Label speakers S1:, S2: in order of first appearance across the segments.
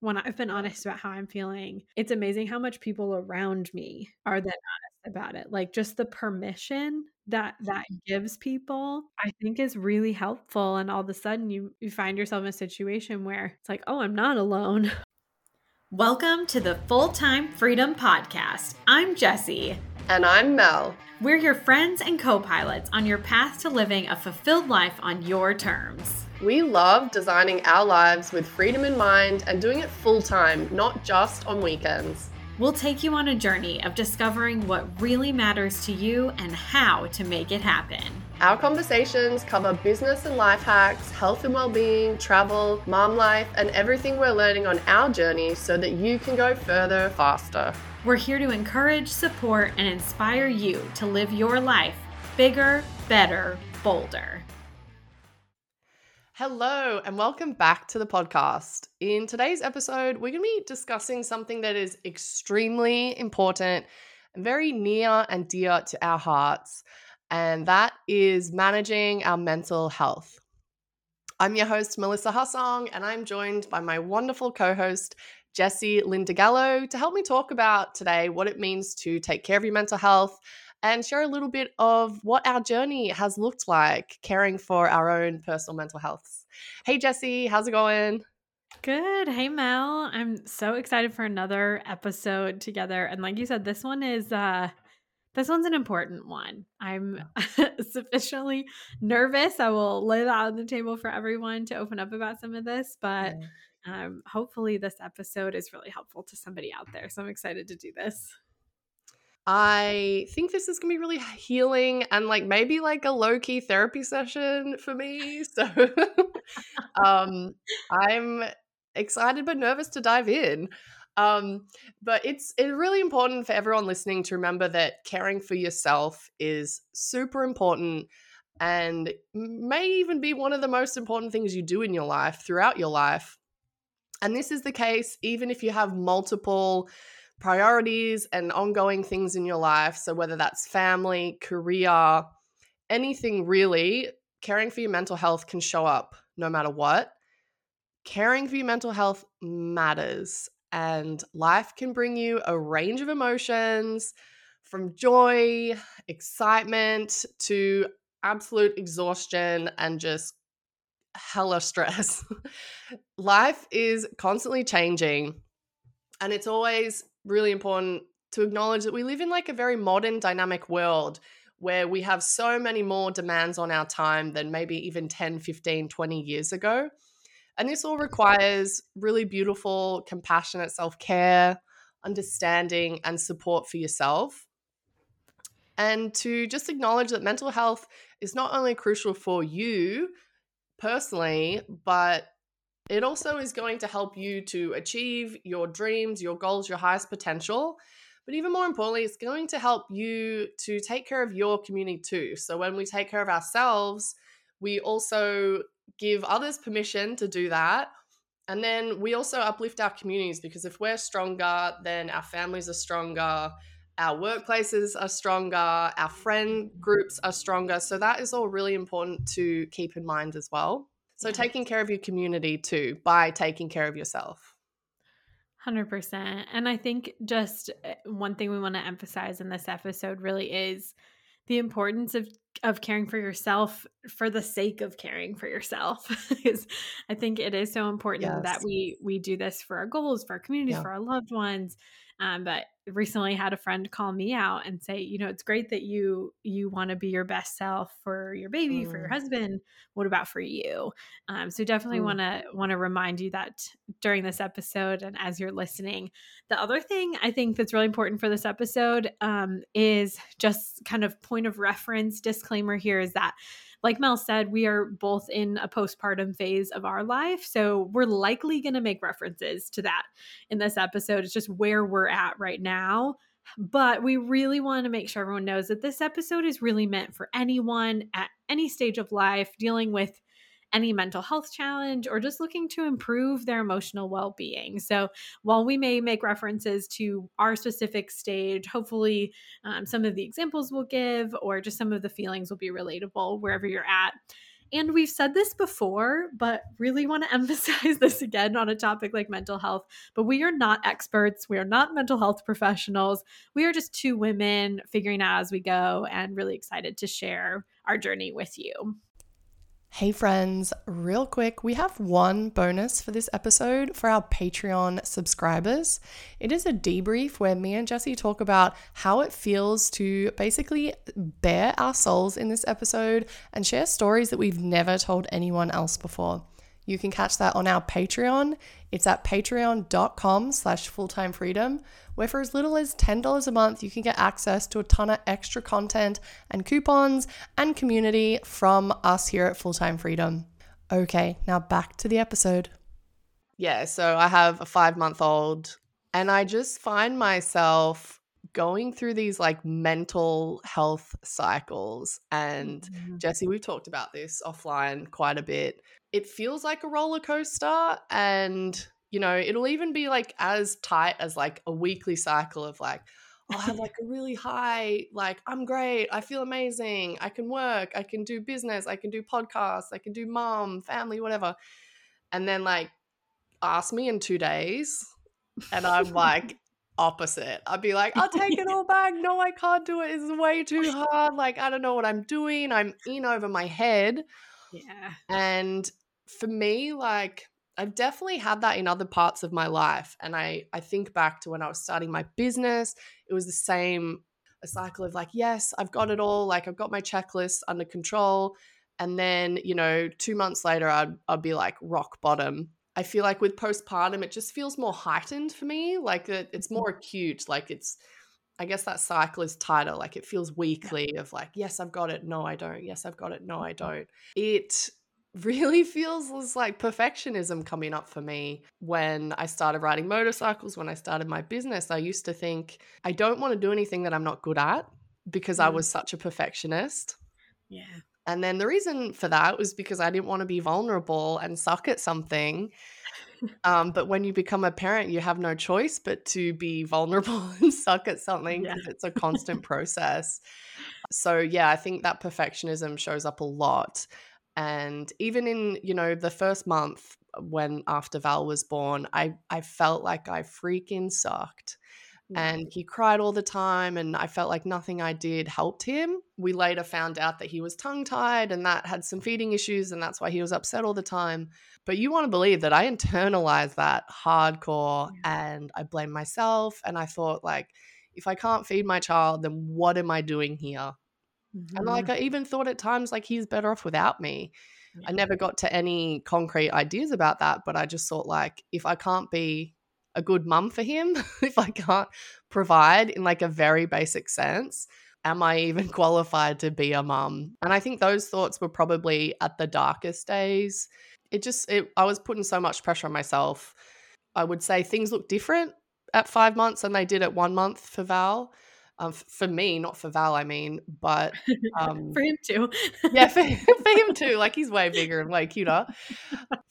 S1: when I've been honest about how I'm feeling, it's amazing how much people around me are then honest about it. Like just the permission that that mm-hmm. gives people, I think is really helpful. And all of a sudden you you find yourself in a situation where it's like, oh, I'm not alone. Welcome to the Full Time Freedom Podcast. I'm Jessie.
S2: And I'm Mel.
S1: We're your friends and co pilots on your path to living a fulfilled life on your terms.
S2: We love designing our lives with freedom in mind and doing it full time, not just on weekends.
S1: We'll take you on a journey of discovering what really matters to you and how to make it happen.
S2: Our conversations cover business and life hacks, health and well-being, travel, mom life, and everything we're learning on our journey so that you can go further faster.
S1: We're here to encourage, support, and inspire you to live your life bigger, better, bolder.
S2: Hello, and welcome back to the podcast. In today's episode, we're going to be discussing something that is extremely important and very near and dear to our hearts, and that is managing our mental health. I'm your host, Melissa Hussong, and I'm joined by my wonderful co host, Jessie Lindagallo, to help me talk about today what it means to take care of your mental health and share a little bit of what our journey has looked like caring for our own personal mental health. Hey, Jessie, how's it going?
S1: Good. Hey, Mel. I'm so excited for another episode together. And like you said, this one is uh this one's an important one. I'm sufficiently nervous. I will lay that on the table for everyone to open up about some of this, but um, hopefully this episode is really helpful to somebody out there. So I'm excited to do this.
S2: I think this is gonna be really healing and like maybe like a low key therapy session for me. So um, I'm excited but nervous to dive in. Um, but it's it's really important for everyone listening to remember that caring for yourself is super important and may even be one of the most important things you do in your life throughout your life. And this is the case even if you have multiple priorities and ongoing things in your life. So, whether that's family, career, anything really, caring for your mental health can show up no matter what. Caring for your mental health matters, and life can bring you a range of emotions from joy, excitement to absolute exhaustion and just hella stress. life is constantly changing, and it's always really important to acknowledge that we live in like a very modern dynamic world where we have so many more demands on our time than maybe even 10 15 20 years ago. And this all requires really beautiful compassionate self-care understanding and support for yourself. And to just acknowledge that mental health is not only crucial for you personally but it also is going to help you to achieve your dreams, your goals, your highest potential. But even more importantly, it's going to help you to take care of your community too. So when we take care of ourselves, we also give others permission to do that. And then we also uplift our communities because if we're stronger, then our families are stronger, our workplaces are stronger, our friend groups are stronger. So that is all really important to keep in mind as well. So, yeah. taking care of your community too by taking care of yourself.
S1: 100%. And I think just eh, one thing we want to emphasize in this episode really is the importance of of caring for yourself for the sake of caring for yourself because i think it is so important yes. that we we do this for our goals for our communities yeah. for our loved ones um, but recently had a friend call me out and say, you know, it's great that you you want to be your best self for your baby, mm. for your mm. husband. What about for you? Um, so definitely want to want to remind you that during this episode and as you're listening. The other thing I think that's really important for this episode um, is just kind of point of reference disclaimer here is that like Mel said, we are both in a postpartum phase of our life. So we're likely going to make references to that in this episode. It's just where we're at right now. But we really want to make sure everyone knows that this episode is really meant for anyone at any stage of life dealing with any mental health challenge or just looking to improve their emotional well being. So, while we may make references to our specific stage, hopefully um, some of the examples we'll give or just some of the feelings will be relatable wherever you're at. And we've said this before, but really want to emphasize this again on a topic like mental health. But we are not experts. We are not mental health professionals. We are just two women figuring out as we go and really excited to share our journey with you.
S2: Hey, friends, real quick, we have one bonus for this episode for our Patreon subscribers. It is a debrief where me and Jessie talk about how it feels to basically bare our souls in this episode and share stories that we've never told anyone else before. You can catch that on our Patreon. It's at patreon.com slash fulltime freedom, where for as little as $10 a month, you can get access to a ton of extra content and coupons and community from us here at Fulltime Freedom. Okay, now back to the episode. Yeah, so I have a five month old, and I just find myself going through these like mental health cycles. And mm-hmm. Jessie, we've talked about this offline quite a bit it feels like a roller coaster and you know it'll even be like as tight as like a weekly cycle of like I'll have like a really high, like, I'm great. I feel amazing. I can work. I can do business. I can do podcasts. I can do mom, family, whatever. And then, like, ask me in two days. And I'm like, opposite. I'd be like, I'll take it all back. No, I can't do it. It's way too hard. Like, I don't know what I'm doing. I'm in over my head.
S1: Yeah.
S2: And for me, like I've definitely had that in other parts of my life. And I, I think back to when I was starting my business, it was the same a cycle of like, yes, I've got it all, like I've got my checklist under control. And then, you know, two months later, I'd, I'd be like rock bottom. I feel like with postpartum, it just feels more heightened for me. Like it, it's more acute. Like it's, I guess that cycle is tighter. Like it feels weekly of like, yes, I've got it. No, I don't. Yes, I've got it. No, I mm-hmm. don't. It really feels like perfectionism coming up for me when I started riding motorcycles, when I started my business. I used to think I don't want to do anything that I'm not good at because mm. I was such a perfectionist.
S1: Yeah.
S2: And then the reason for that was because I didn't want to be vulnerable and suck at something. Um, but when you become a parent, you have no choice but to be vulnerable and suck at something because yeah. it's a constant process. So, yeah, I think that perfectionism shows up a lot. And even in, you know, the first month when after Val was born, I, I felt like I freaking sucked. And mm. he cried all the time, and I felt like nothing I did helped him. We later found out that he was tongue tied and that had some feeding issues, and that's why he was upset all the time. But you want to believe that I internalized that hardcore and I blamed myself. And I thought, like, if I can't feed my child, then what am I doing here? Mm-hmm. And like I even thought at times like he's better off without me. Yeah. I never got to any concrete ideas about that, but I just thought like if I can't be a good mum for him, if I can't provide in like a very basic sense, am I even qualified to be a mum? And I think those thoughts were probably at the darkest days. It just it I was putting so much pressure on myself. I would say things look different at 5 months than they did at 1 month for Val um, for me, not for Val, I mean, but um,
S1: for him too.
S2: yeah, for, for, him too. Like he's way bigger and way cuter.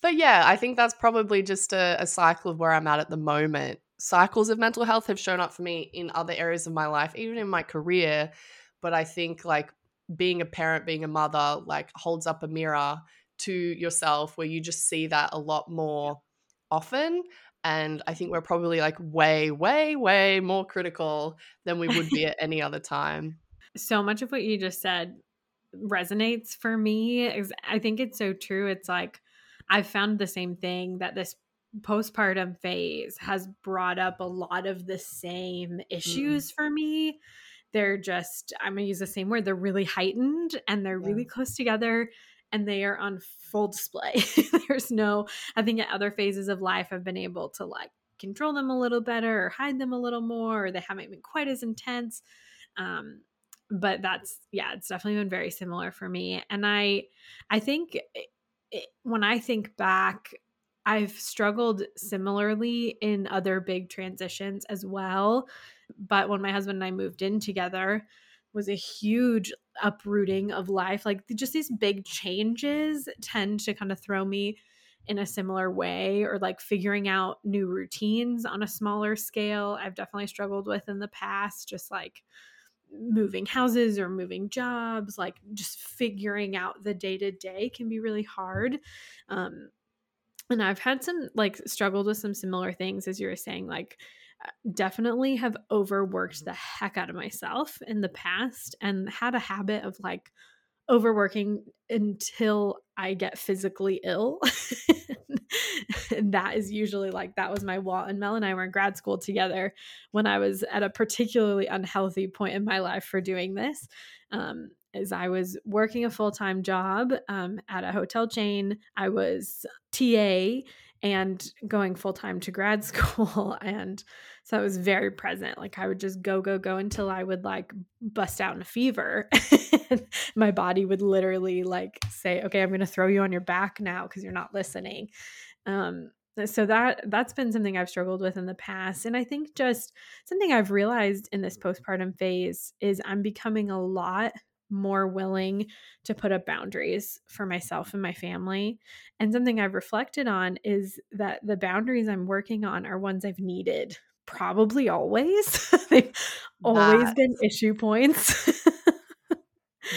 S2: But yeah, I think that's probably just a, a cycle of where I'm at at the moment. Cycles of mental health have shown up for me in other areas of my life, even in my career. But I think like being a parent, being a mother, like holds up a mirror to yourself where you just see that a lot more often and I think we're probably like way, way, way more critical than we would be at any other time.
S1: So much of what you just said resonates for me. I think it's so true. It's like I've found the same thing that this postpartum phase has brought up a lot of the same issues mm. for me. They're just, I'm going to use the same word, they're really heightened and they're yeah. really close together and they are on full display. There's no, I think at other phases of life, I've been able to like control them a little better or hide them a little more, or they haven't been quite as intense. Um, but that's yeah, it's definitely been very similar for me. And I, I think it, when I think back, I've struggled similarly in other big transitions as well. But when my husband and I moved in together, was a huge uprooting of life. Like just these big changes tend to kind of throw me in a similar way or like figuring out new routines on a smaller scale. I've definitely struggled with in the past, just like moving houses or moving jobs, like just figuring out the day to day can be really hard. Um, and I've had some like struggled with some similar things as you were saying, like definitely have overworked the heck out of myself in the past and had a habit of like overworking until I get physically ill. And that is usually like that was my wall. And Mel and I were in grad school together when I was at a particularly unhealthy point in my life for doing this. Um, is I was working a full time job um, at a hotel chain. I was TA and going full time to grad school. And so I was very present. Like I would just go, go, go until I would like bust out in a fever. my body would literally like say, okay, I'm going to throw you on your back now because you're not listening. Um, so that that's been something I've struggled with in the past and I think just something I've realized in this postpartum phase is I'm becoming a lot more willing to put up boundaries for myself and my family. And something I've reflected on is that the boundaries I'm working on are ones I've needed probably always. They've always been issue points.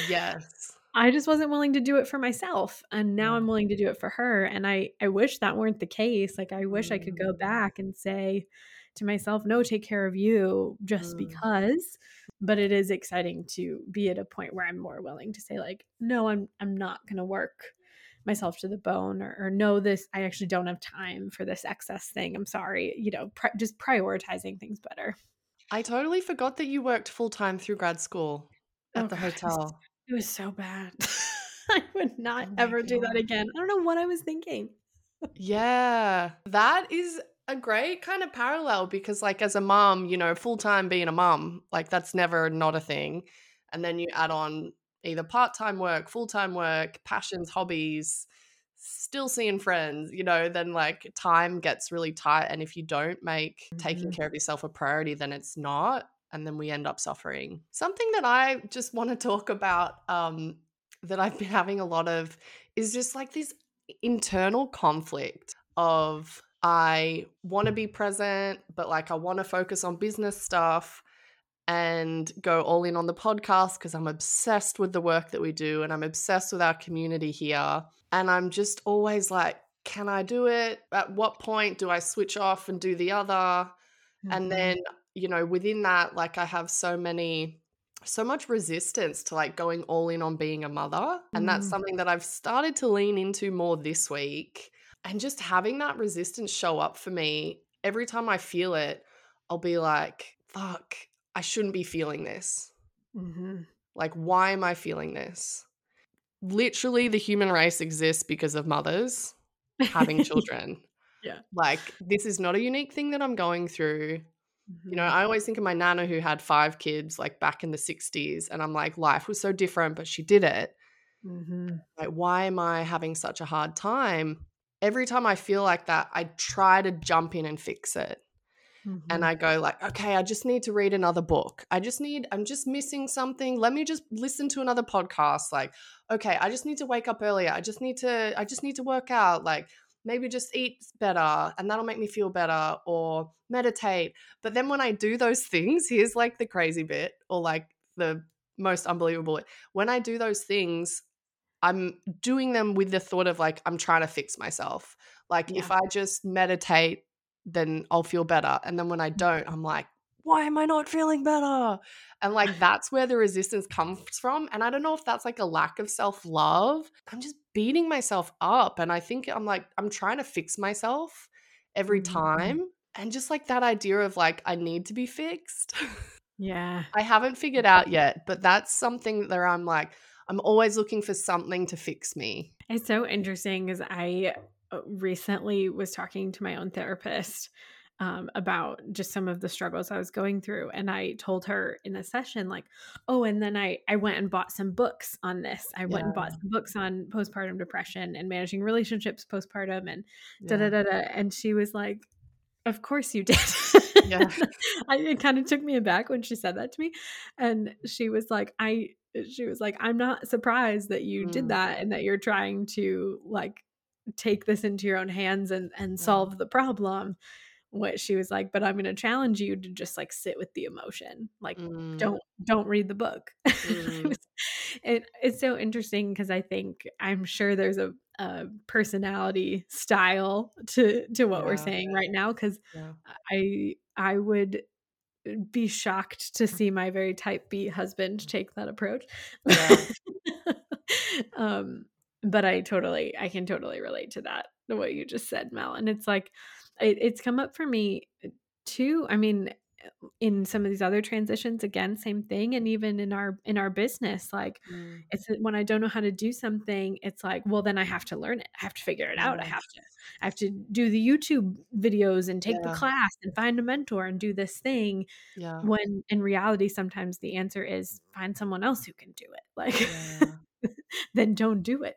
S2: yes.
S1: I just wasn't willing to do it for myself and now I'm willing to do it for her and I I wish that weren't the case. Like I wish I could go mm. back and say to myself, "No, take care of you just mm. because." But it is exciting to be at a point where I'm more willing to say like, no, I'm I'm not going to work myself to the bone or, or no this i actually don't have time for this excess thing. I'm sorry you know pri- just prioritizing things better.
S2: I totally forgot that you worked full-time through grad school at oh, the God, hotel.
S1: it was so bad. I would not oh ever God. do that again. I don't know what i was thinking.
S2: Yeah that is a great kind of parallel because like as a mom you know full-time being a mom like that's never not a thing and then you add on either part-time work full-time work passions hobbies still seeing friends you know then like time gets really tight and if you don't make mm-hmm. taking care of yourself a priority then it's not and then we end up suffering something that i just want to talk about um that i've been having a lot of is just like this internal conflict of I want to be present, but like I want to focus on business stuff and go all in on the podcast because I'm obsessed with the work that we do and I'm obsessed with our community here. And I'm just always like, can I do it? At what point do I switch off and do the other? Mm-hmm. And then, you know, within that, like I have so many so much resistance to like going all in on being a mother. And mm. that's something that I've started to lean into more this week and just having that resistance show up for me every time I feel it, I'll be like, fuck, I shouldn't be feeling this. Mm-hmm. Like, why am I feeling this? Literally, the human race exists because of mothers having children.
S1: yeah.
S2: Like, this is not a unique thing that I'm going through. Mm-hmm. You know, mm-hmm. I always think of my nana who had five kids like back in the 60s, and I'm like, life was so different, but she did it. Mm-hmm. Like, why am I having such a hard time? Every time I feel like that, I try to jump in and fix it. Mm-hmm. And I go like, okay, I just need to read another book. I just need, I'm just missing something. Let me just listen to another podcast. Like, okay, I just need to wake up earlier. I just need to, I just need to work out. Like, maybe just eat better and that'll make me feel better or meditate. But then when I do those things, here's like the crazy bit or like the most unbelievable. When I do those things, I'm doing them with the thought of like, I'm trying to fix myself. Like, yeah. if I just meditate, then I'll feel better. And then when I don't, I'm like, why am I not feeling better? And like, that's where the resistance comes from. And I don't know if that's like a lack of self love. I'm just beating myself up. And I think I'm like, I'm trying to fix myself every mm-hmm. time. And just like that idea of like, I need to be fixed.
S1: Yeah.
S2: I haven't figured out yet, but that's something that I'm like, I'm always looking for something to fix me.
S1: It's so interesting because I uh, recently was talking to my own therapist um, about just some of the struggles I was going through. And I told her in a session, like, oh, and then I, I went and bought some books on this. I went and bought some books on postpartum depression and managing relationships postpartum and da da da da. And she was like, of course you did. yeah. I, it kind of took me aback when she said that to me. And she was like, I she was like, I'm not surprised that you mm. did that and that you're trying to like take this into your own hands and and solve the problem. what she was like, but I'm going to challenge you to just like sit with the emotion. Like
S2: Mm,
S1: don't don't read the book.
S2: mm,
S1: it, it's so interesting because I think I'm sure there's a, a personality style to to what we're saying right now because
S2: yeah,
S1: I I would be shocked to mm. see my very type B husband mm. take that approach.
S2: yeah.
S1: um, but I totally, I can totally relate to that, the way you just said, Mel. And it's like, it, it's come up for me eh, too. I mean, in some of these other transitions again same thing and even in our in our business like
S2: Mm,
S1: it's when i don't know how to do something it's like well then i have to learn it. I have to figure it out. I have to i have to do the youtube videos and take the class and find a mentor and do this thing
S2: yeah,
S1: when in reality sometimes the answer is find someone else who can do it. Like
S2: yeah,
S1: then don't do it.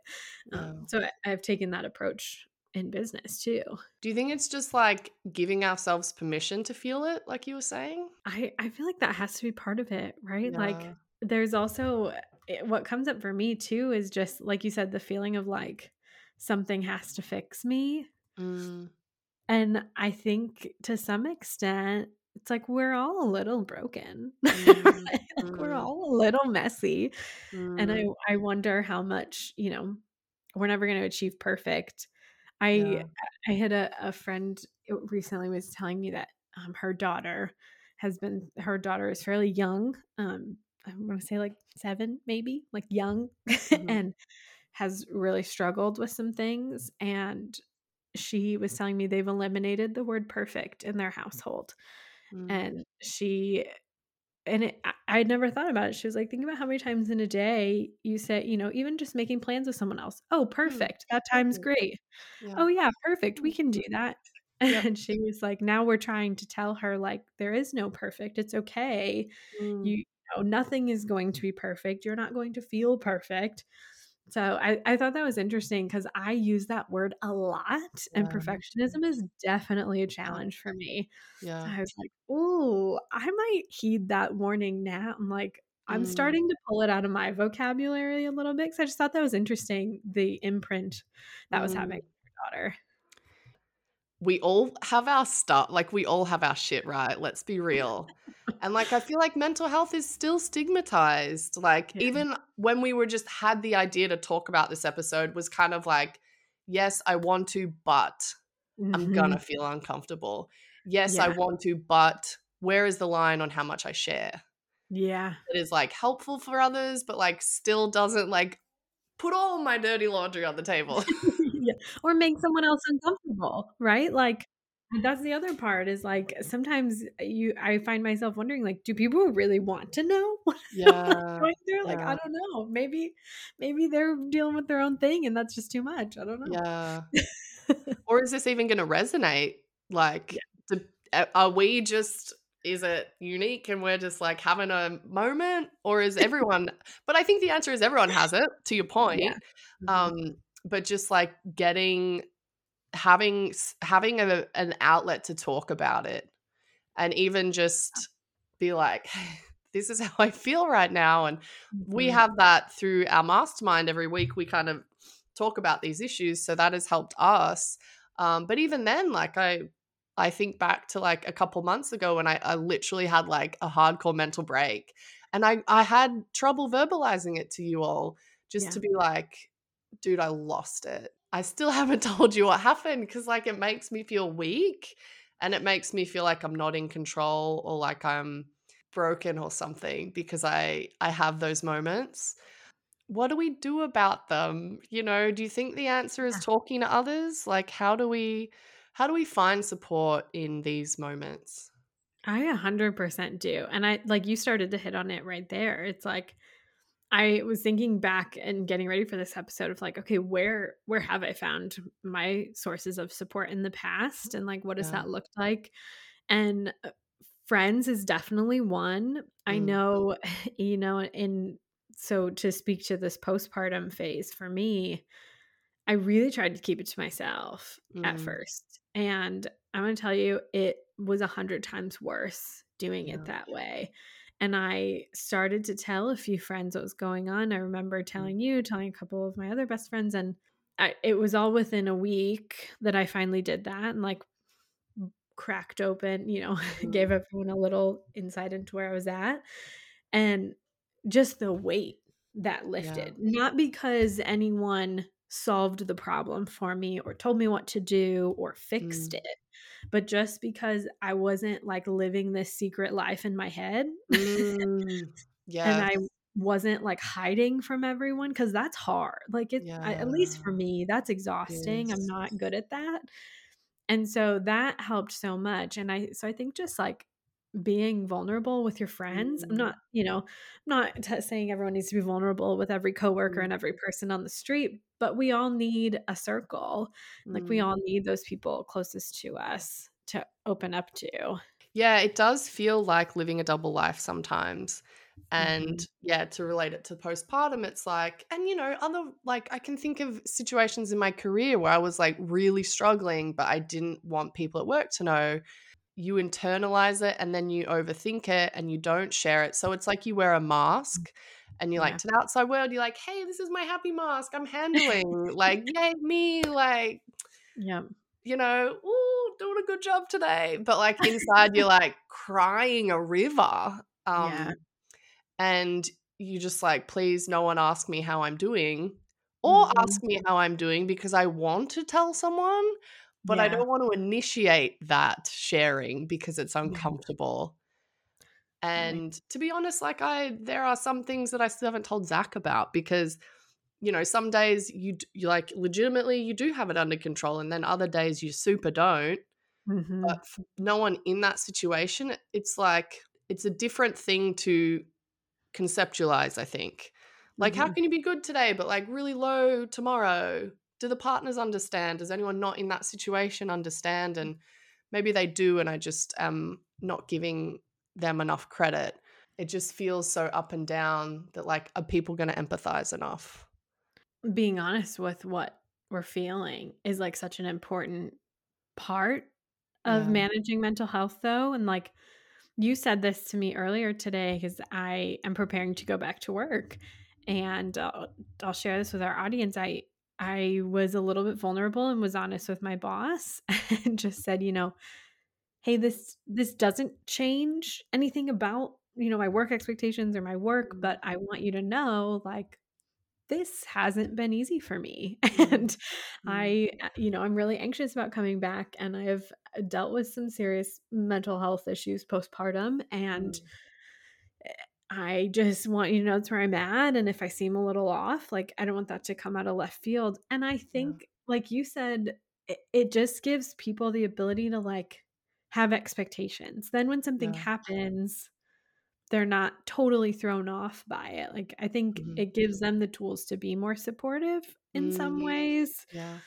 S2: Yeah.
S1: um, so I, i've taken that approach in business too.
S2: Do you think it's just like giving ourselves permission to feel it, like you were saying?
S1: i i feel like that has to be part of it right? Like there's also what comes up for me too is just like you said the feeling of like something has to fix me.
S2: Mm,
S1: and i think to some extent it's like we're all a little broken.
S2: Mm,
S1: like we're
S2: mm,
S1: all a little messy. And i
S2: mm,
S1: i wonder how much you know we're never going to achieve perfect i
S2: yeah.
S1: i had a, a friend recently was telling me that um, her daughter has been her daughter is fairly young um i want to say like seven maybe like young
S2: mhm,
S1: and has really struggled with some things and she was telling me they've eliminated the word perfect in their household
S2: mm,
S1: and she and it, I I'd never thought about it. She was like, think about how many times in a day you say, you know, even just making plans with someone else. Oh,
S2: mm,
S1: perfect. That time's great.
S2: Yeah.
S1: Oh, yeah, perfect. We
S2: mm,
S1: can do that.
S2: Yep.
S1: And she was like, now we're trying to tell her, like, there is no perfect. It's okay.
S2: Mm,
S1: You, you know, nothing is going to be perfect. You're not going to feel perfect. So I, I thought that was interesting because I use that word a lot, and
S2: yeah.
S1: perfectionism is definitely a challenge for me. So
S2: Yeah.
S1: I was like, "Ooh, I might heed that warning now." I'm like, I'm
S2: Mm,
S1: starting to pull it out of my vocabulary a little bit because I just thought that was interesting, the imprint that was having
S2: mm.
S1: on your daughter.
S2: We all have our stuff. Like we all have our shit, right? Let's be real. And like I feel like mental health is still stigmatized. Like
S1: Yeah.
S2: even when we were just had the idea to talk about this episode was kind of like, yes, I want to, but I'm gonna
S1: Mhm.
S2: feel uncomfortable. Yes, I want to, but where is the line on how much I share?
S1: Yeah.
S2: It is like helpful for others, but like still doesn't like put all my dirty laundry on the table.
S1: Yeah. Or make someone else uncomfortable, right? Like, that's the other part is like sometimes you I find myself wondering, like, do people really want to know
S2: yeah.
S1: going through? Like, I don't know. Maybe maybe they're dealing with their own thing and that's just too much. I don't know.
S2: Yeah. Or is this even gonna resonate? Like,
S1: Yeah.
S2: do, are we just is it unique and we're just like having a moment or is everyone but i think the answer is everyone has it to your point
S1: Yeah. Mhm.
S2: um but just like getting having having a, an outlet to talk about it and even just be like this is how i feel right now and we
S1: Mhm.
S2: have that through our mastermind every week we kind of talk about these issues so that has helped us um, but even then like i i think back to like a couple months ago when I, I literally had like a hardcore mental break and i i had trouble verbalizing it to you all just
S1: Yeah.
S2: to be like dude i lost it. I still haven't told you what happened because like it makes me feel weak and it makes me feel like i'm not in control or like i'm broken or something because i i have those moments. What do we do about them? You know do you think the answer is talking to others? Like how do we how do we find support in these moments?
S1: I 100% do. And I like you started to hit on it right there. It's like I was thinking back and getting ready for this episode of like, okay, where where have I found my sources of support in the past and like what does
S2: yeah
S1: that look like? And uh, friends is definitely one. I
S2: mm,
S1: know, you know, in so to speak to this postpartum phase for me, I really tried to keep it to myself at
S2: mm,
S1: first. And I'm going to tell you, it was a hundred times worse doing
S2: yeah
S1: it that way. And I started to tell a few friends what was going on. I remember
S2: mm,
S1: telling you, telling a couple of my other best friends, and I, it was all within a week that I finally did that and like cracked open, you know, gave everyone a little insight into where I was at. And just the weight that
S2: Yeah.
S1: lifted, not because anyone solved the problem for me or told me what to do or fixed
S2: Mm.
S1: it, but just because I wasn't like living this secret life in my head
S2: Mm.
S1: and I wasn't like hiding from everyone because that's hard. Like it, I, at least for me, that's exhausting. I'm not good at that. And so that helped so much. And I, so I think just like being vulnerable with your friends. I'm
S2: Mm.
S1: not, you know, I'm not t- saying everyone needs to be vulnerable with every coworker
S2: Mm.
S1: and every person on the street, but we all need a circle. Like we
S2: Mm.
S1: all need those people closest to us to open up to.
S2: Yeah, it does feel like living a double life sometimes. And
S1: Mhm.
S2: yeah, to relate it to postpartum, it's like, and you know, other like I can think of situations in my career where I was like really struggling, but I didn't want people at work to know. You internalize it and then you overthink it and you don't share it. So it's like you wear a mask and you're like to the outside world, you're like, hey, this is my happy mask. I'm handling like, yay, me, like,
S1: Yeah.
S2: you know, ooh, doing a good job today. But like inside, you're like crying a river. Um,
S1: Yeah.
S2: and you just like, please, no one ask me how I'm doing, or
S1: Mhm.
S2: ask me how I'm doing because I want to tell someone, but I don't want to initiate that sharing because it's uncomfortable. And to be honest, like I, there are some things that I still haven't told Zach about because, you know, some days you, you like legitimately you do have it under control, and then other days you super don't.
S1: Mhm.
S2: But for no one in that situation, it's like it's a different thing to conceptualize. I think, like, how
S1: Mhm.
S2: can you be good today but like really low tomorrow? Do the partners understand? Does anyone not in that situation understand? And maybe they do, and I just am not giving them enough credit. It just feels so up and down that like are people going to empathize enough?
S1: Being honest with what we're feeling is like such an important part of
S2: Yeah.
S1: managing mental health though and like you said this to me earlier today because I am preparing to go back to work and uh, I'll share this with our audience I I was a little bit vulnerable and was honest with my boss and just said you know hey this this doesn't change anything about you know my work expectations or my work
S2: Mm,
S1: but I want you to know like this hasn't been easy for me.
S2: Mm,
S1: and
S2: mm,
S1: I, uh, you know, I'm really anxious about coming back and I have uh, dealt with some serious mental health issues postpartum and
S2: mm,
S1: I just want you to know that's where I'm at and if I seem a little off, like I don't want that to come out of left field. And I
S2: yeah.
S1: think like you said it, it just gives people the ability to like have expectations. Then when something
S2: Yeah.
S1: happens, they're not totally thrown off by it. Like I think
S2: mhm,
S1: it gives them the tools to be more supportive in some
S2: mm,
S1: ways.
S2: Yeah.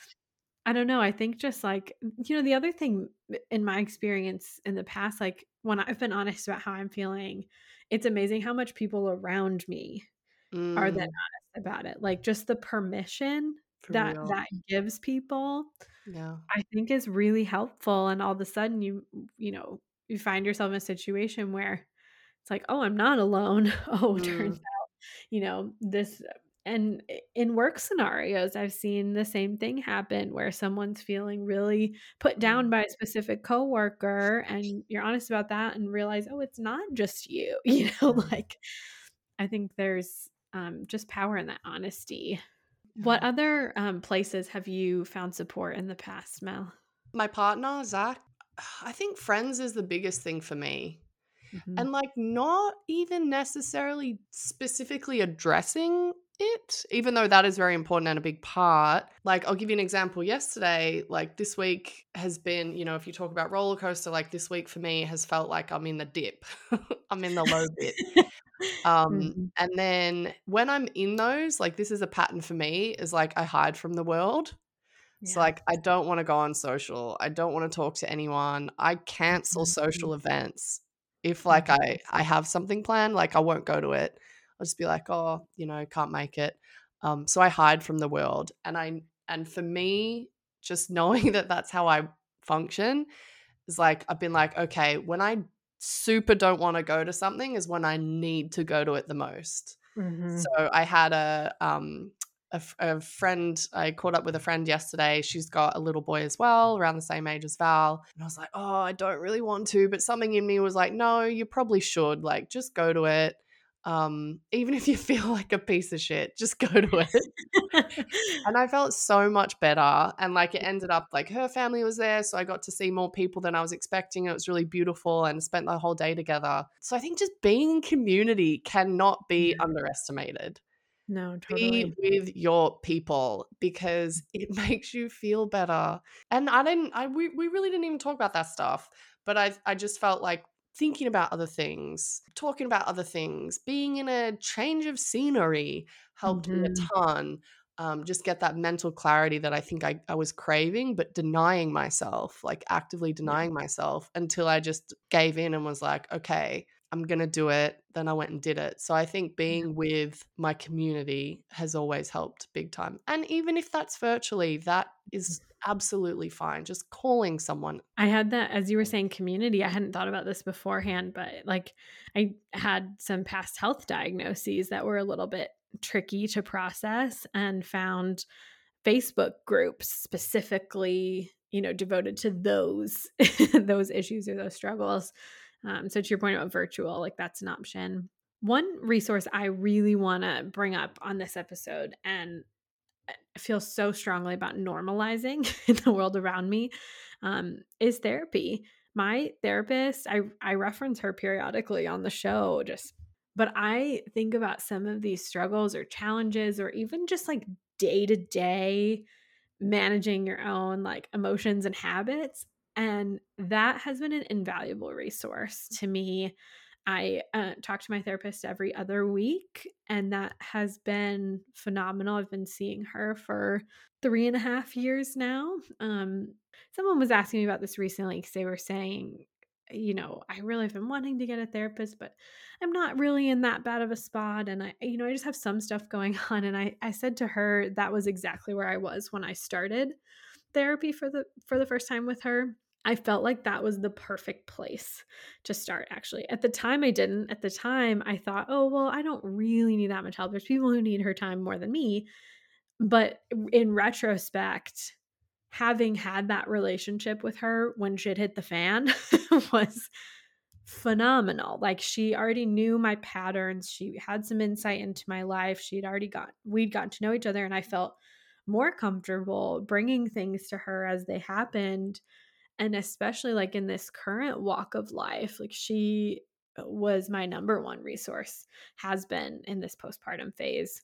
S1: I don't know. I think just like, you know, the other thing in my experience in the past, like when I've been honest about how I'm feeling, it's amazing how much people around me are then
S2: Mm,
S1: honest about it. Like just the permission
S2: for
S1: that
S2: real.
S1: that gives people,
S2: Yeah.
S1: I think is really helpful. And all of a sudden you, you know, you find yourself in a situation where it's like, oh, I'm not alone. Oh, turns
S2: Mm,
S1: out, you know, this and in work scenarios, I've seen the same thing happen where someone's feeling really put down
S2: mm,
S1: by a specific coworker and you're honest about that and realize, oh, it's not just you. You know, like I think there's um, just power in that honesty. What other um, places have you found support in the past, Mel?
S2: My partner, Zach, I think friends is the biggest thing for me.
S1: Mhm.
S2: And like not even necessarily specifically addressing it, even though that is very important and a big part. Like, I'll give you an example. Yesterday, like this week has been, you know, if you talk about roller coaster, like this week for me has felt like I'm in the dip, I'm in the low bit. Um,
S1: Mhm.
S2: and then when I'm in those, like this is a pattern for me, is like I hide from the world. It's
S1: Yeah.
S2: like I don't want to go on social. I don't want to talk to anyone. I cancel
S1: Mhm.
S2: social events. If like
S1: Mhm.
S2: I I have something planned, like I won't go to it. I'll just be like, "Oh, you know, can't make it." Um so I hide from the world. And I and for me, just knowing that that's how I function is like I've been like, "Okay, when I super don't want to go to something is when I need to go to it the most."
S1: Mhm.
S2: So I had a um a, a, friend, I caught up with a friend yesterday. She's got a little boy as well, around the same age as Val. And I was like, oh, I don't really want to. But something in me was like, no, you probably should. Like, just go to it. Um, even if you feel like a piece of shit, just go to it. and I felt so much better. And like it ended up like her family was there. So I got to see more people than I was expecting. It was really beautiful and spent the whole day together. So I think just being in community cannot be underestimated.
S1: No, totally.
S2: Be with your people because it makes you feel better. And I didn't I we, we really didn't even talk about that stuff, but I I just felt like thinking about other things, talking about other things, being in a change of scenery helped mm-hmm. me a mm-hmm. ton. Um, just get that mental clarity that I think I, I was craving, but denying myself, like actively denying myself until I just gave in and was like, okay, I'm going to do it. Then I went and did it. So I think being with my community has always helped big time. And even if that's virtually, that is mm-hmm. absolutely fine. Just calling someone.
S1: I had that, as you were saying, community. I hadn't thought about this beforehand, but like I had some past health diagnoses that were a little bit tricky to process and found Facebook groups specifically, you know, devoted to those those issues or those struggles um, so to your point about virtual, like that's an option. One resource I really want to bring up on this episode and I feel so strongly about normalizing in the world around me um, is therapy. My therapist, I, I reference her periodically on the show, just but I think about some of these struggles or challenges or even just like day to day managing your own like emotions and habits and that has been an invaluable resource to me. I uh, talk to my therapist every other week, and that has been phenomenal. I've been seeing her for three and a half years now. Um, someone was asking me about this recently because they were saying, you know, I really have been wanting to get a therapist, but I'm not really in that bad of a spot. And I, you know, I just have some stuff going on. And I, I said to her that was exactly where I was when I started therapy for the for the first time with her I felt like that was the perfect place to start, actually. At the time, I didn't. At the time, I thought, oh, well, I don't really need that much help. There's people who need her time more than me. But in retrospect, having had that relationship with her when shit hit the fan was phenomenal. Like she already knew my patterns. She had some insight into my life. She'd already got, we'd gotten to know each other, and I felt more comfortable bringing things to her as they happened and especially like in this current walk of life like she uh, was my number one resource has been in this postpartum phase.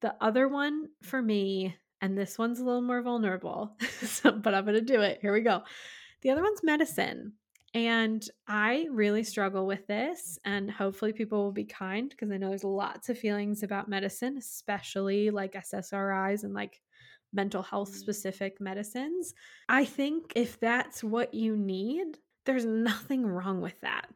S1: The other one for me and this one's a little more vulnerable so, but i'm going to do it here we go. The other one's medicine and I really struggle with this, and hopefully, people will be kind because I know there's lots of feelings about medicine, especially like SSRIs and like mental health specific medicines. I think if that's what you need, there's nothing wrong with that.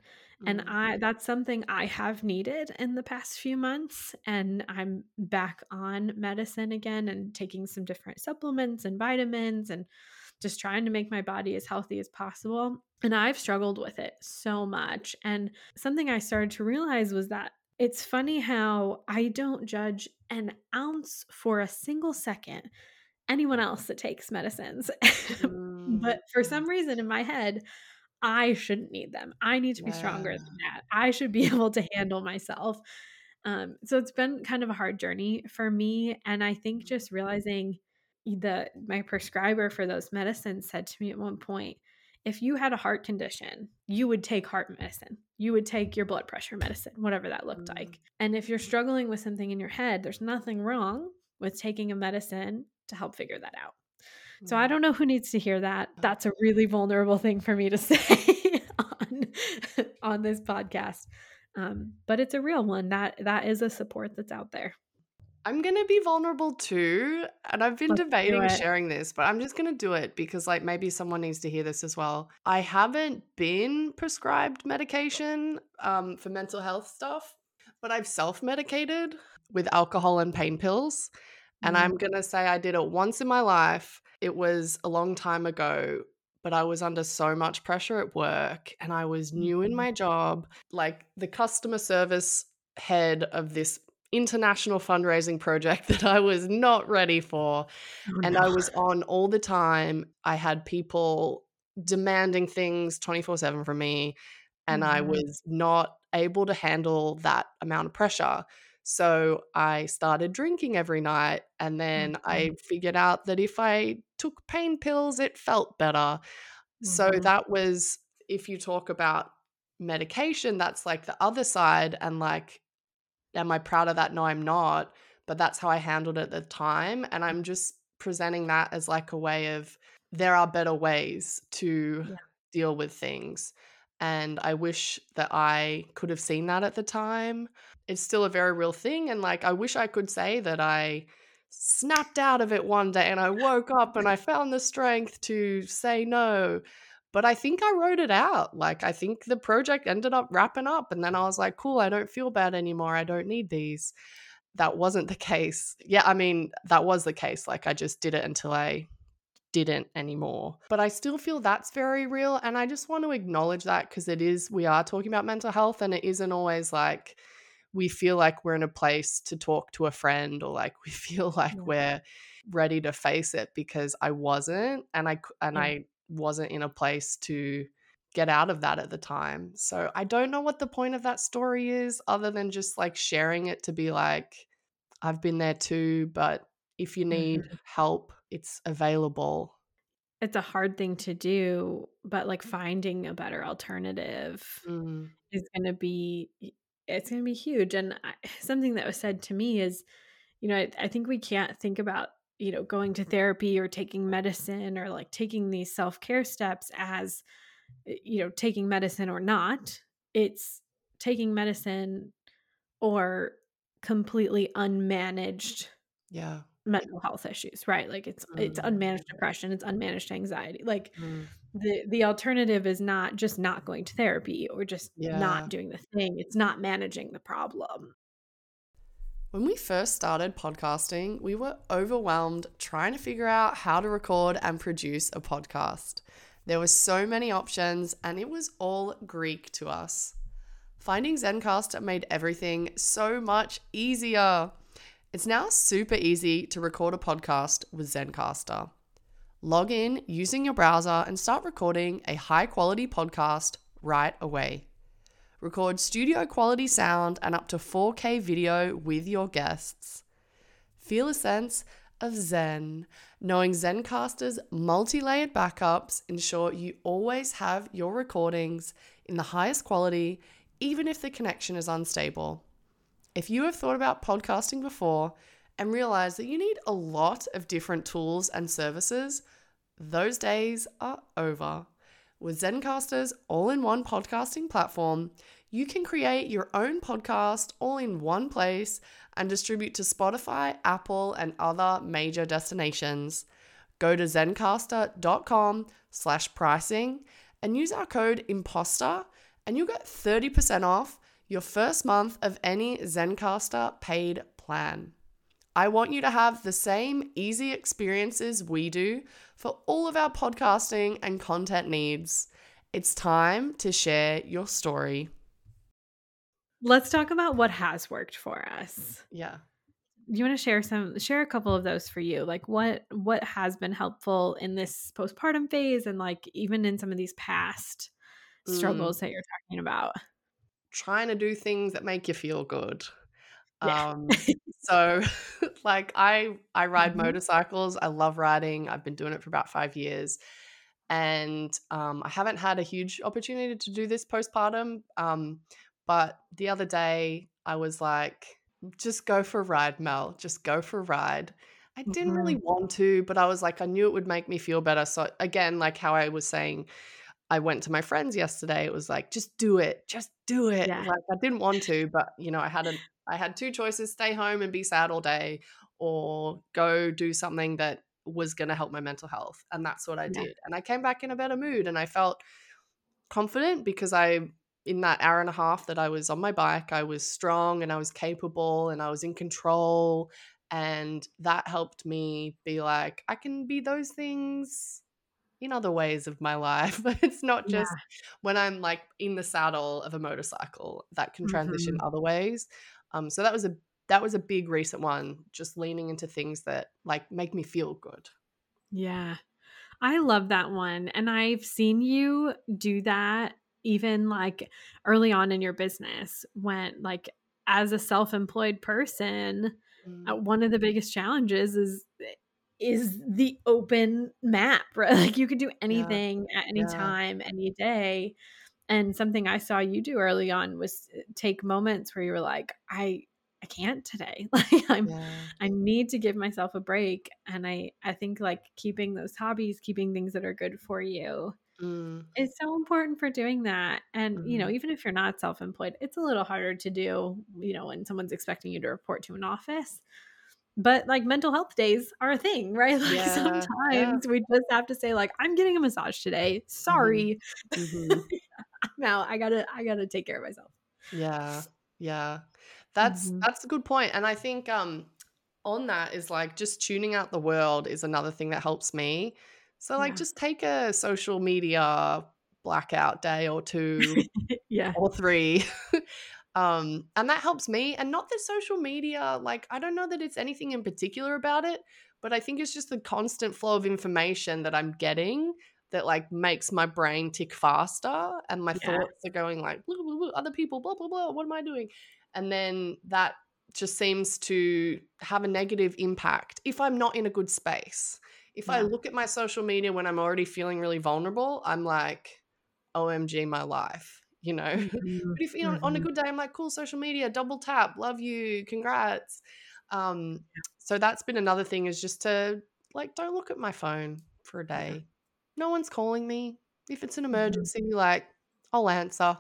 S1: And I mm. that's something I have needed in the past few months and I'm back on medicine again and taking some different supplements and vitamins and just trying to make my body as healthy as possible. And I've struggled with it so much. And something I started to realize was that it's funny how I don't judge an ounce for a single second anyone else that takes medicines. Mm. but for some reason in my head, I shouldn't need them. I need to be yeah. stronger than that. I should be able to handle myself. Um, so it's been kind of a hard journey for me. And I think just realizing the my prescriber for those medicines said to me at one point, if you had a heart condition, you would take heart medicine. You would take your blood pressure medicine, whatever that looked mm. like. And if you're struggling with something in your head, there's nothing wrong with taking a medicine to help figure that out. So I don't know who needs to hear that. That's a really vulnerable thing for me to say on on this podcast. Um, but it's a real one. That that is a support that's out there.
S2: I'm gonna be vulnerable too, and I've been Let's debating sharing this, but I'm just gonna do it because like maybe someone needs to hear this as well. I haven't been prescribed medication um, for mental health stuff, but I've self medicated with alcohol and pain pills. And mm. I'm going to say I did it once in my life. It was a long time ago, but I was under so much pressure at work and I was new in mm-hmm. my job. Like the customer service head of this international fundraising project that I was not ready for.
S1: Oh,
S2: and
S1: no.
S2: I was on all the time. I had people demanding things 24 7 from me, and I
S1: Mhm.
S2: was not able to handle that amount of pressure. So I started drinking every night. And then I
S1: Mhm.
S2: figured out that if I took pain pills, it felt better. So
S1: Mhm.
S2: that was, if you talk about medication, that's like the other side. And like, am I proud of that? No, I'm not. But that's how I handled it at the time. And I'm just presenting that as like a way of there are better ways to
S1: Yeah.
S2: deal with things. And I wish that I could have seen that at the time. It's still a very real thing. And like, I wish I could say that I snapped out of it one day and I woke up and I found the strength to say no. But I think I wrote it out. Like, I think the project ended up wrapping up. And then I was like, cool, I don't feel bad anymore. I don't need these. That wasn't the case. Yeah, I mean, that was the case. Like, I just did it until I didn't anymore. But I still feel that's very real. And I just want to acknowledge that because it is, we are talking about mental health and it isn't always like we feel like we're in a place to talk to a friend or like we feel like
S1: Yeah.
S2: we're ready to face it because I wasn't and I and
S1: Yeah.
S2: I wasn't in a place to get out of that at the time. So I don't know what the point of that story is other than just like sharing it to be like I've been there too, but if you need
S1: Mhm.
S2: help, it's available.
S1: It's a hard thing to do, but, like, finding a better alternative
S2: Mm,
S1: is gonna be it's gonna be huge, and I something that was said to me is, you know, I I think we can't think about, you know, going to therapy or taking medicine or, like, taking these self-care steps as, eh, you know, taking medicine or not. It's taking medicine or completely unmanaged
S2: yeah.
S1: Mental health issues, right? Like, it's it's
S2: Mm,
S1: unmanaged depression, it's unmanaged anxiety, like
S2: mm,
S1: the the alternative is not just not going to therapy or just
S2: yeah.
S1: not doing the thing, it's not managing the problem.
S2: When we first started podcasting, we were overwhelmed trying to figure out how to record and produce a podcast. There were so many options, and it was all Greek to us. Finding Zencastr made everything so much easier. It's now super easy to record a podcast with Zencastr. Log in using your browser and start recording a high quality podcast right away. Record studio quality sound and up to 4K video with your guests. Feel a sense of Zen, knowing Zencastr's multi layered backups ensure you always have your recordings in the highest quality, even if the connection is unstable. If you have thought about podcasting before and realize that you need a lot of different tools and services, those days are over. With Zencastr's all in one podcasting platform, you can create your own podcast all in one place and distribute to Spotify, Apple, and other major destinations. Go to zencastr.com slash pricing and use our code IMPOSTER and you'll get 30% off your first month of any Zencastr paid plan. I want you to have the same easy experiences we do for all of our podcasting and content needs. It's time to share your story.
S1: Let's talk about what has worked for us.
S2: Yeah.
S1: Do you wanna share some share a couple of those for you, like, what what has been helpful in this postpartum phase and, like, even in some of these past
S2: Mm.
S1: struggles that you're talking about?
S2: Trying to do things that make you feel good.
S1: Yeah.
S2: Um, so like I I ride
S1: Mhm.
S2: motorcycles. I love riding. I've been doing it for about 5 years. And um, I haven't had a huge opportunity to do this postpartum. Um, but the other day I was like, just go for a ride, Mel. Just go for a ride. I didn't really
S1: Mhm.
S2: want to, but I was like, I knew it would make me feel better. So again, like how I was saying, I went to my friends yesterday. It was like, just do it, just do it.
S1: Yeah.
S2: Like I didn't want to, but you know, I had a, I had two choices: stay home and be sad all day, or go do something that was going to help my mental health, and that's what I
S1: Yeah.
S2: did. And I came back in a better mood, and I felt confident because I, in that hour and a half that I was on my bike, I was strong and I was capable and I was in control, and that helped me be like, I can be those things in other ways of my life. But it's not
S1: Yeah.
S2: just when I'm like in the saddle of a motorcycle that can transition
S1: Mhm.
S2: other ways. Um, so that was a that was a big recent one, just leaning into things that like make me feel good.
S1: Yeah. I love that one. And I've seen you do that even like early on in your business when like as a self-employed person, uh,
S2: Mm.
S1: one of the biggest challenges is is the open map, right? Like you could do
S2: Yeah.
S1: anything at any
S2: Yeah.
S1: time, any day. And something I saw you do early on was uh, take moments where you were like, I I can't today. Like I'm
S2: Yeah.
S1: I need to give myself a break. And I I think like keeping those hobbies, keeping things that are good for you
S2: Mm.
S1: is so important for doing that. And you know,
S2: Mhm.
S1: even if you're not self-employed, it's a little harder to do, you know, when someone's expecting you to report to an office. But like mental health days are a thing, right? Like
S2: Yeah. Yeah.
S1: sometimes we just have to say like I'm getting a massage today.
S2: Mhm.
S1: Sorry.
S2: Mhm.
S1: I'm out. I got to I got to take care of myself.
S2: Yeah. Yeah. That's
S1: Mhm.
S2: that's a good point. And I think um on that is like just tuning out the world is another thing that helps me. So like
S1: Yeah.
S2: just take a social media blackout day or two
S1: yeah.
S2: or three. Um and that helps me and not the social media like I don't know that it's anything in particular about it, but I think it's just the constant flow of information that I'm getting that like makes my brain tick faster and my
S1: Yeah.
S2: thoughts are going like blah, blah, blah, other people blah blah blah what am I doing? And then that just seems to have a negative impact if I'm not in a good space. If I look at my social media when I'm already feeling really vulnerable, I'm like, OMG, my life, you know?
S1: Mhm.
S2: But if you know, on a
S1: Mhm.
S2: good day, I'm like, cool, social media, double tap, love you, congrats. Um, so that's been another thing is just to like, don't look at my phone for a day. No one's calling me. If it's an
S1: Mhm.
S2: emergency, like, I'll answer.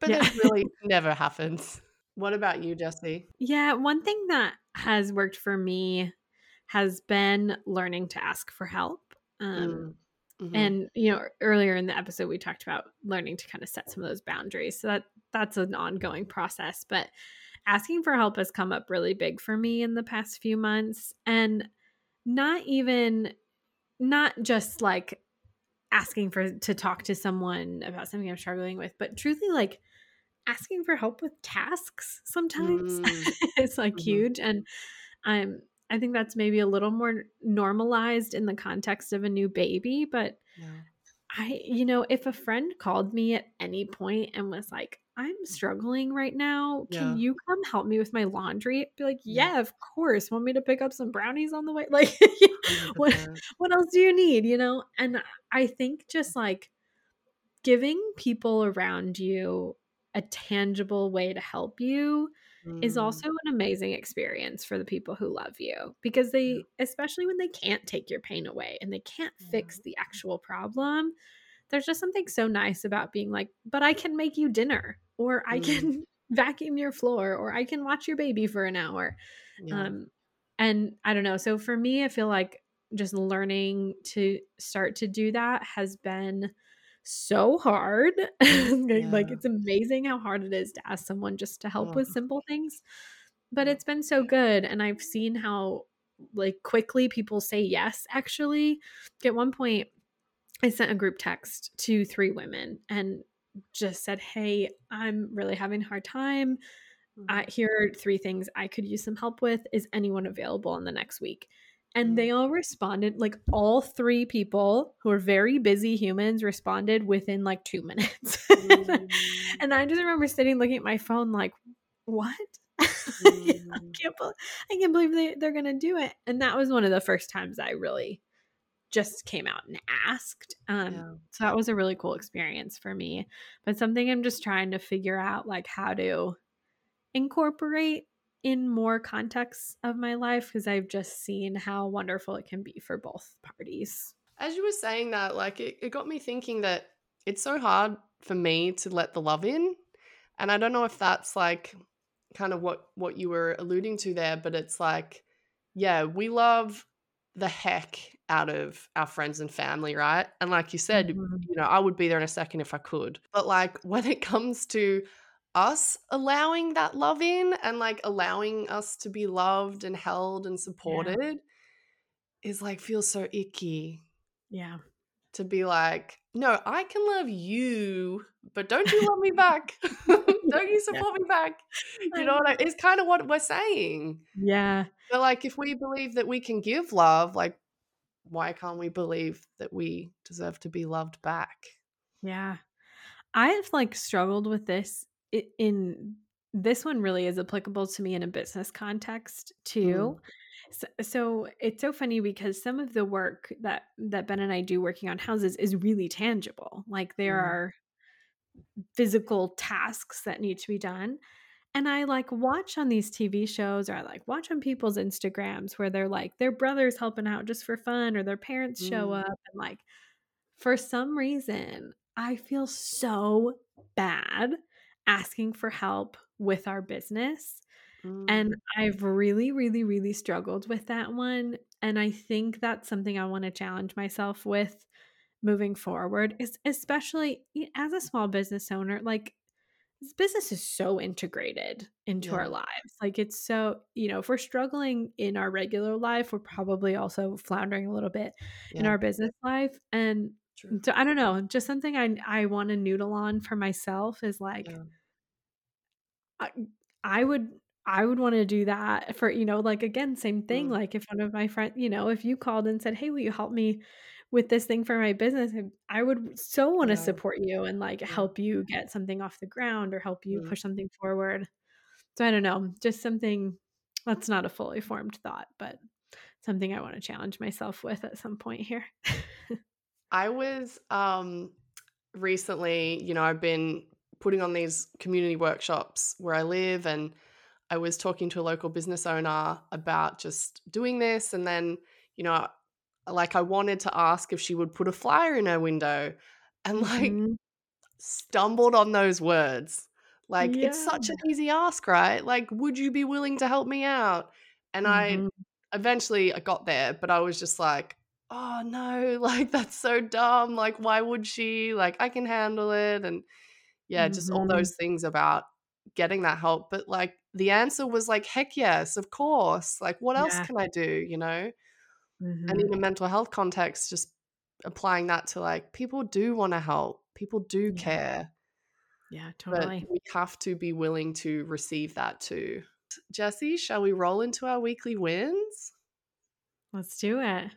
S2: But
S1: Yeah.
S2: it really never happens. What about you, Jessie?
S1: Yeah, one thing that has worked for me has been learning to ask for help. Um,
S2: Mm. Mhm.
S1: and you know, earlier in the episode we talked about learning to kind of set some of those boundaries. So that that's an ongoing process, but asking for help has come up really big for me in the past few months and not even not just like asking for to talk to someone about something I'm struggling with, but truly like asking for help with tasks sometimes
S2: Mm.
S1: is like
S2: Mhm.
S1: huge and i'm i think that's maybe a little more normalized in the context of a new baby but
S2: Yeah.
S1: i you know if a friend called me at any point and was like i'm struggling right now can
S2: Yeah.
S1: you come help me with my laundry I'd be like
S2: Yeah.
S1: yeah of course want me to pick up some brownies on the way like what what else do you need you know and i think just like giving people around you a tangible way to help you is
S2: Mm.
S1: also an amazing experience for the people who love you because
S2: Yeah.
S1: they especially when they can't take your pain away and they can't
S2: Yeah.
S1: fix the actual problem there's just something so nice about being like but i can make you dinner or i
S2: Mm.
S1: can vacuum your floor or i can watch your baby for an hour
S2: Yeah.
S1: um and i don't know so for me i feel like just learning to start to do that has been so hard like it's amazing how hard it is to ask someone just to help
S2: Oh,
S1: with simple things but it's been so good and i've seen how like quickly people say yes actually at one point i sent a group text to three women and just said hey i'm really having a hard time I,
S2: Mhm.
S1: here are three things I could use some help with. Is anyone available in the next week? And
S2: Mm.
S1: they all responded, like all three people who are very busy humans responded within like two minutes.
S2: Mm.
S1: and I just remember sitting looking at my phone, like, what? I
S2: Mm.
S1: can't, bel I can't believe they, they're going to do it. And that was one of the first times I really just came out and asked. Um,
S2: Yeah.
S1: so that was a really cool experience for me, but something I'm just trying to figure out, like, how to incorporate in more contexts of my life because I've just seen how wonderful it can be for both parties.
S2: As you were saying that, like it, it got me thinking that it's so hard for me to let the love in. And I don't know if that's like kind of what what you were alluding to there, but it's like, yeah, we love the heck out of our friends and family, right? And like you said,
S1: Mhm.
S2: you know, I would be there in a second if I could. But like when it comes to us allowing that love in and like allowing us to be loved and held and
S1: Yeah.
S2: supported is like feels so icky
S1: Yeah.
S2: to be like, no, I can love you, but don't you love me back. don't you support yeah. me back? You know what I, it's kind of what we're saying.
S1: Yeah.
S2: But like if we believe that we can give love, like why can't we believe that we deserve to be loved back?
S1: Yeah. I've like struggled with this in this one really is applicable to me in a business context too. Mm. So, so, it's so funny because some of the work that that Ben and I do working on houses is really tangible. Like there mm. are physical tasks that need to be done. And I like watch on these TV shows or I like watch on people's Instagrams where they're like their brothers helping out just for fun or their parents show mm. up and like for some reason I feel so bad asking for help with our business. Mm. And I've really, really, really struggled with that one. And I think that's something I want to challenge myself with moving forward, is especially as a small business owner, like this business is so integrated into yeah. our lives. Like it's so, you know, if we're struggling in our regular life, we're probably also floundering a little bit yeah. in our business life. And True. so I don't know, just something I I want to noodle on for myself is like yeah. I, I would I would want to do that for, you know, like again, same thing. Mm. Like if one of my friends, you know, if you called and said, Hey, will you help me with this thing for my business? I would so want to yeah. support you and like help you get something off the ground or help you mm. push something forward. So I don't know, just something that's not a fully formed thought, but something I want to challenge myself with at some point here.
S2: I was um recently, you know, I've been putting on these community workshops where I live and I was talking to a local business owner about just doing this and then, you know, like I wanted to ask if she would put a flyer in her window and like mm-hmm. stumbled on those words. Like yeah. it's such an easy ask, right? Like would you be willing to help me out? And mm-hmm. I eventually I got there, but I was just like, "Oh no, like that's so dumb. Like why would she? Like I can handle it." And yeah, mm-hmm. just all mm-hmm. those things about getting that help. But like the answer was like, heck yes, of course. Like, what else yeah. can I do? You know? Mm-hmm. And in a mental health context, just applying that to like people do want to help, people do
S1: yeah.
S2: care.
S1: Yeah, totally.
S2: But we have to be willing to receive that too. Jessie, shall we roll into our weekly wins?
S1: Let's do it.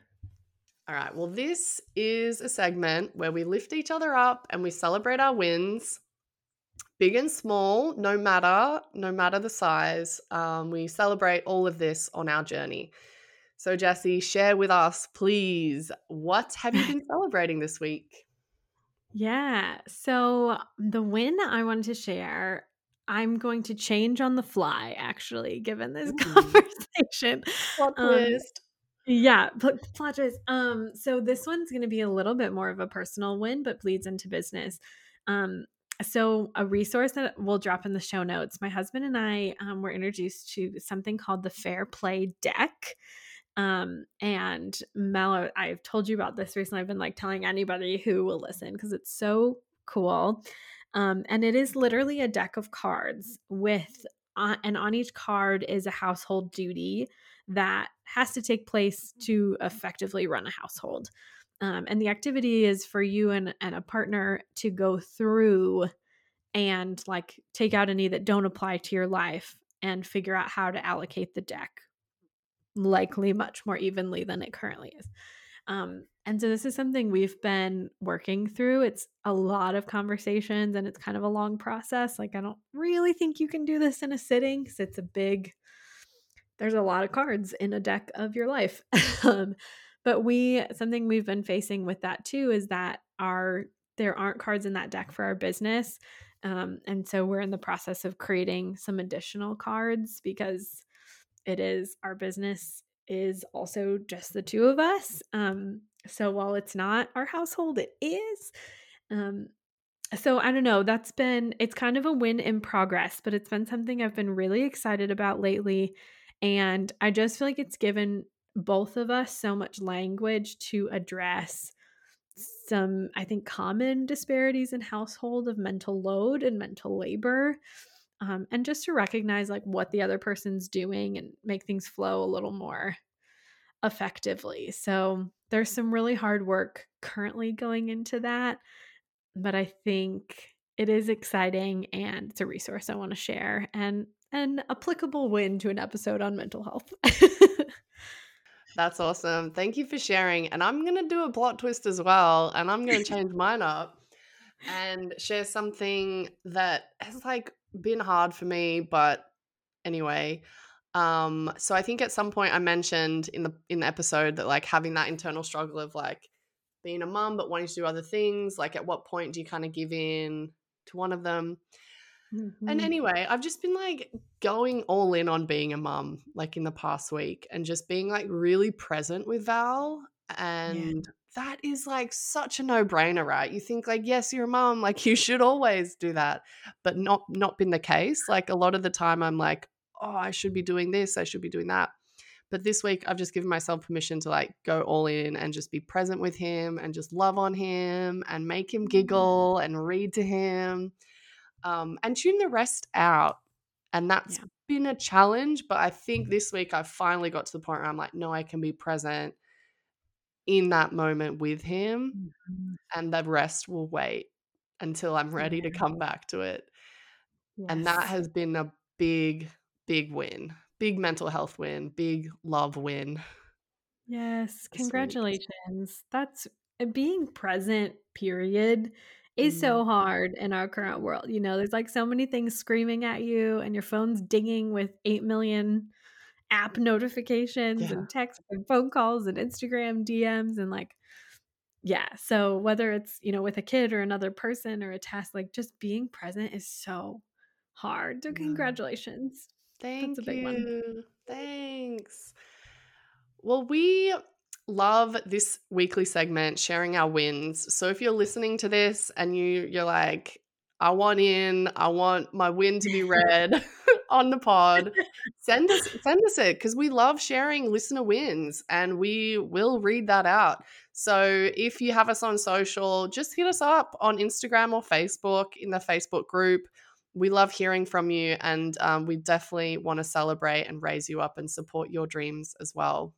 S2: All right. Well, this is a segment where we lift each other up and we celebrate our wins big and small, no matter, no matter the size. Um, we celebrate all of this on our journey. So, Jessie, share with us, please. What have you been celebrating this week?
S1: Yeah. So, the win I wanted to share, I'm going to change on the fly, actually, given this mm-hmm. conversation.
S2: Plot um, twist.
S1: Yeah, plot twist. Um, so this one's going to be a little bit more of a personal win, but bleeds into business. Um, so a resource that we'll drop in the show notes my husband and i um, were introduced to something called the fair play deck um, and mel i've told you about this recently i've been like telling anybody who will listen because it's so cool um, and it is literally a deck of cards with uh, and on each card is a household duty that has to take place to effectively run a household um, and the activity is for you and, and a partner to go through and like take out any that don't apply to your life and figure out how to allocate the deck likely much more evenly than it currently is. Um, and so this is something we've been working through. It's a lot of conversations and it's kind of a long process. Like, I don't really think you can do this in a sitting because it's a big, there's a lot of cards in a deck of your life. um, but we something we've been facing with that too is that our there aren't cards in that deck for our business. Um, and so we're in the process of creating some additional cards because it is our business is also just the two of us. Um, so while it's not our household, it is. Um, so I don't know, that's been it's kind of a win in progress, but it's been something I've been really excited about lately. And I just feel like it's given both of us so much language to address some i think common disparities in household of mental load and mental labor um, and just to recognize like what the other person's doing and make things flow a little more effectively so there's some really hard work currently going into that but i think it is exciting and it's a resource I want to share and an applicable win to an episode on mental health.
S2: That's awesome. Thank you for sharing. And I'm going to do a plot twist as well. And I'm going to change mine up and share something that has like been hard for me. But anyway, um, so I think at some point I mentioned in the in the episode that like having that internal struggle of like being a mum but wanting to do other things. Like at what point do you kind of give in to one of them? Mm-hmm. And anyway, I've just been like going all in on being a mum, like in the past week, and just being like really present with Val. And yeah. that is like such a no brainer, right? You think like, yes, you're a mum, like you should always do that, but not not been the case. Like a lot of the time, I'm like, oh, I should be doing this, I should be doing that. But this week, I've just given myself permission to like go all in and just be present with him and just love on him and make him mm-hmm. giggle and read to him um, and tune the rest out. And that's yeah. been a challenge. But I think this week I finally got to the point where I'm like, no, I can be present in that moment with him, mm-hmm. and the rest will wait until I'm ready to come back to it. Yes. And that has been a big, big win, big mental health win, big love win.
S1: Yes, congratulations. That's uh, being present, period, is so mm-hmm. hard in our current world. You know, there's like so many things screaming at you, and your phone's dinging with 8 million app notifications yeah. and text and phone calls and Instagram DMs and like, yeah. So whether it's, you know, with a kid or another person or a task, like just being present is so hard. So, congratulations.
S2: Thank you. One. Thanks. Well, we love this weekly segment sharing our wins. So if you're listening to this and you you're like i want in i want my win to be read on the pod send us send us it because we love sharing listener wins and we will read that out. So if you have us on social just hit us up on instagram or facebook in the facebook group. We love hearing from you and um, we definitely want to celebrate and raise you up and support your dreams as well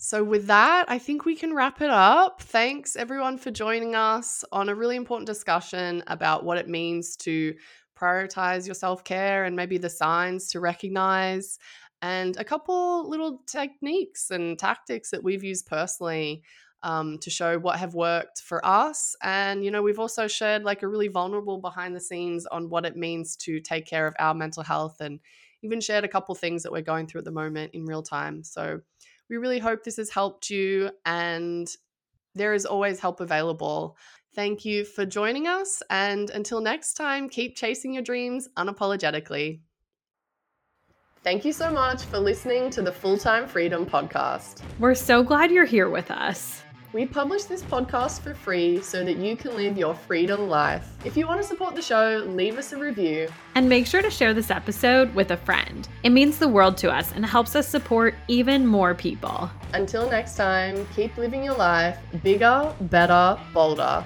S2: so, with that, I think we can wrap it up. Thanks everyone for joining us on a really important discussion about what it means to prioritize your self care and maybe the signs to recognize, and a couple little techniques and tactics that we've used personally um, to show what have worked for us. And, you know, we've also shared like a really vulnerable behind the scenes on what it means to take care of our mental health and even shared a couple things that we're going through at the moment in real time. So, we really hope this has helped you, and there is always help available. Thank you for joining us, and until next time, keep chasing your dreams unapologetically. Thank you so much for listening to the Full Time Freedom Podcast.
S1: We're so glad you're here with us.
S2: We publish this podcast for free so that you can live your freedom life. If you want to support the show, leave us a review.
S1: And make sure to share this episode with a friend. It means the world to us and helps us support even more people.
S2: Until next time, keep living your life bigger, better, bolder.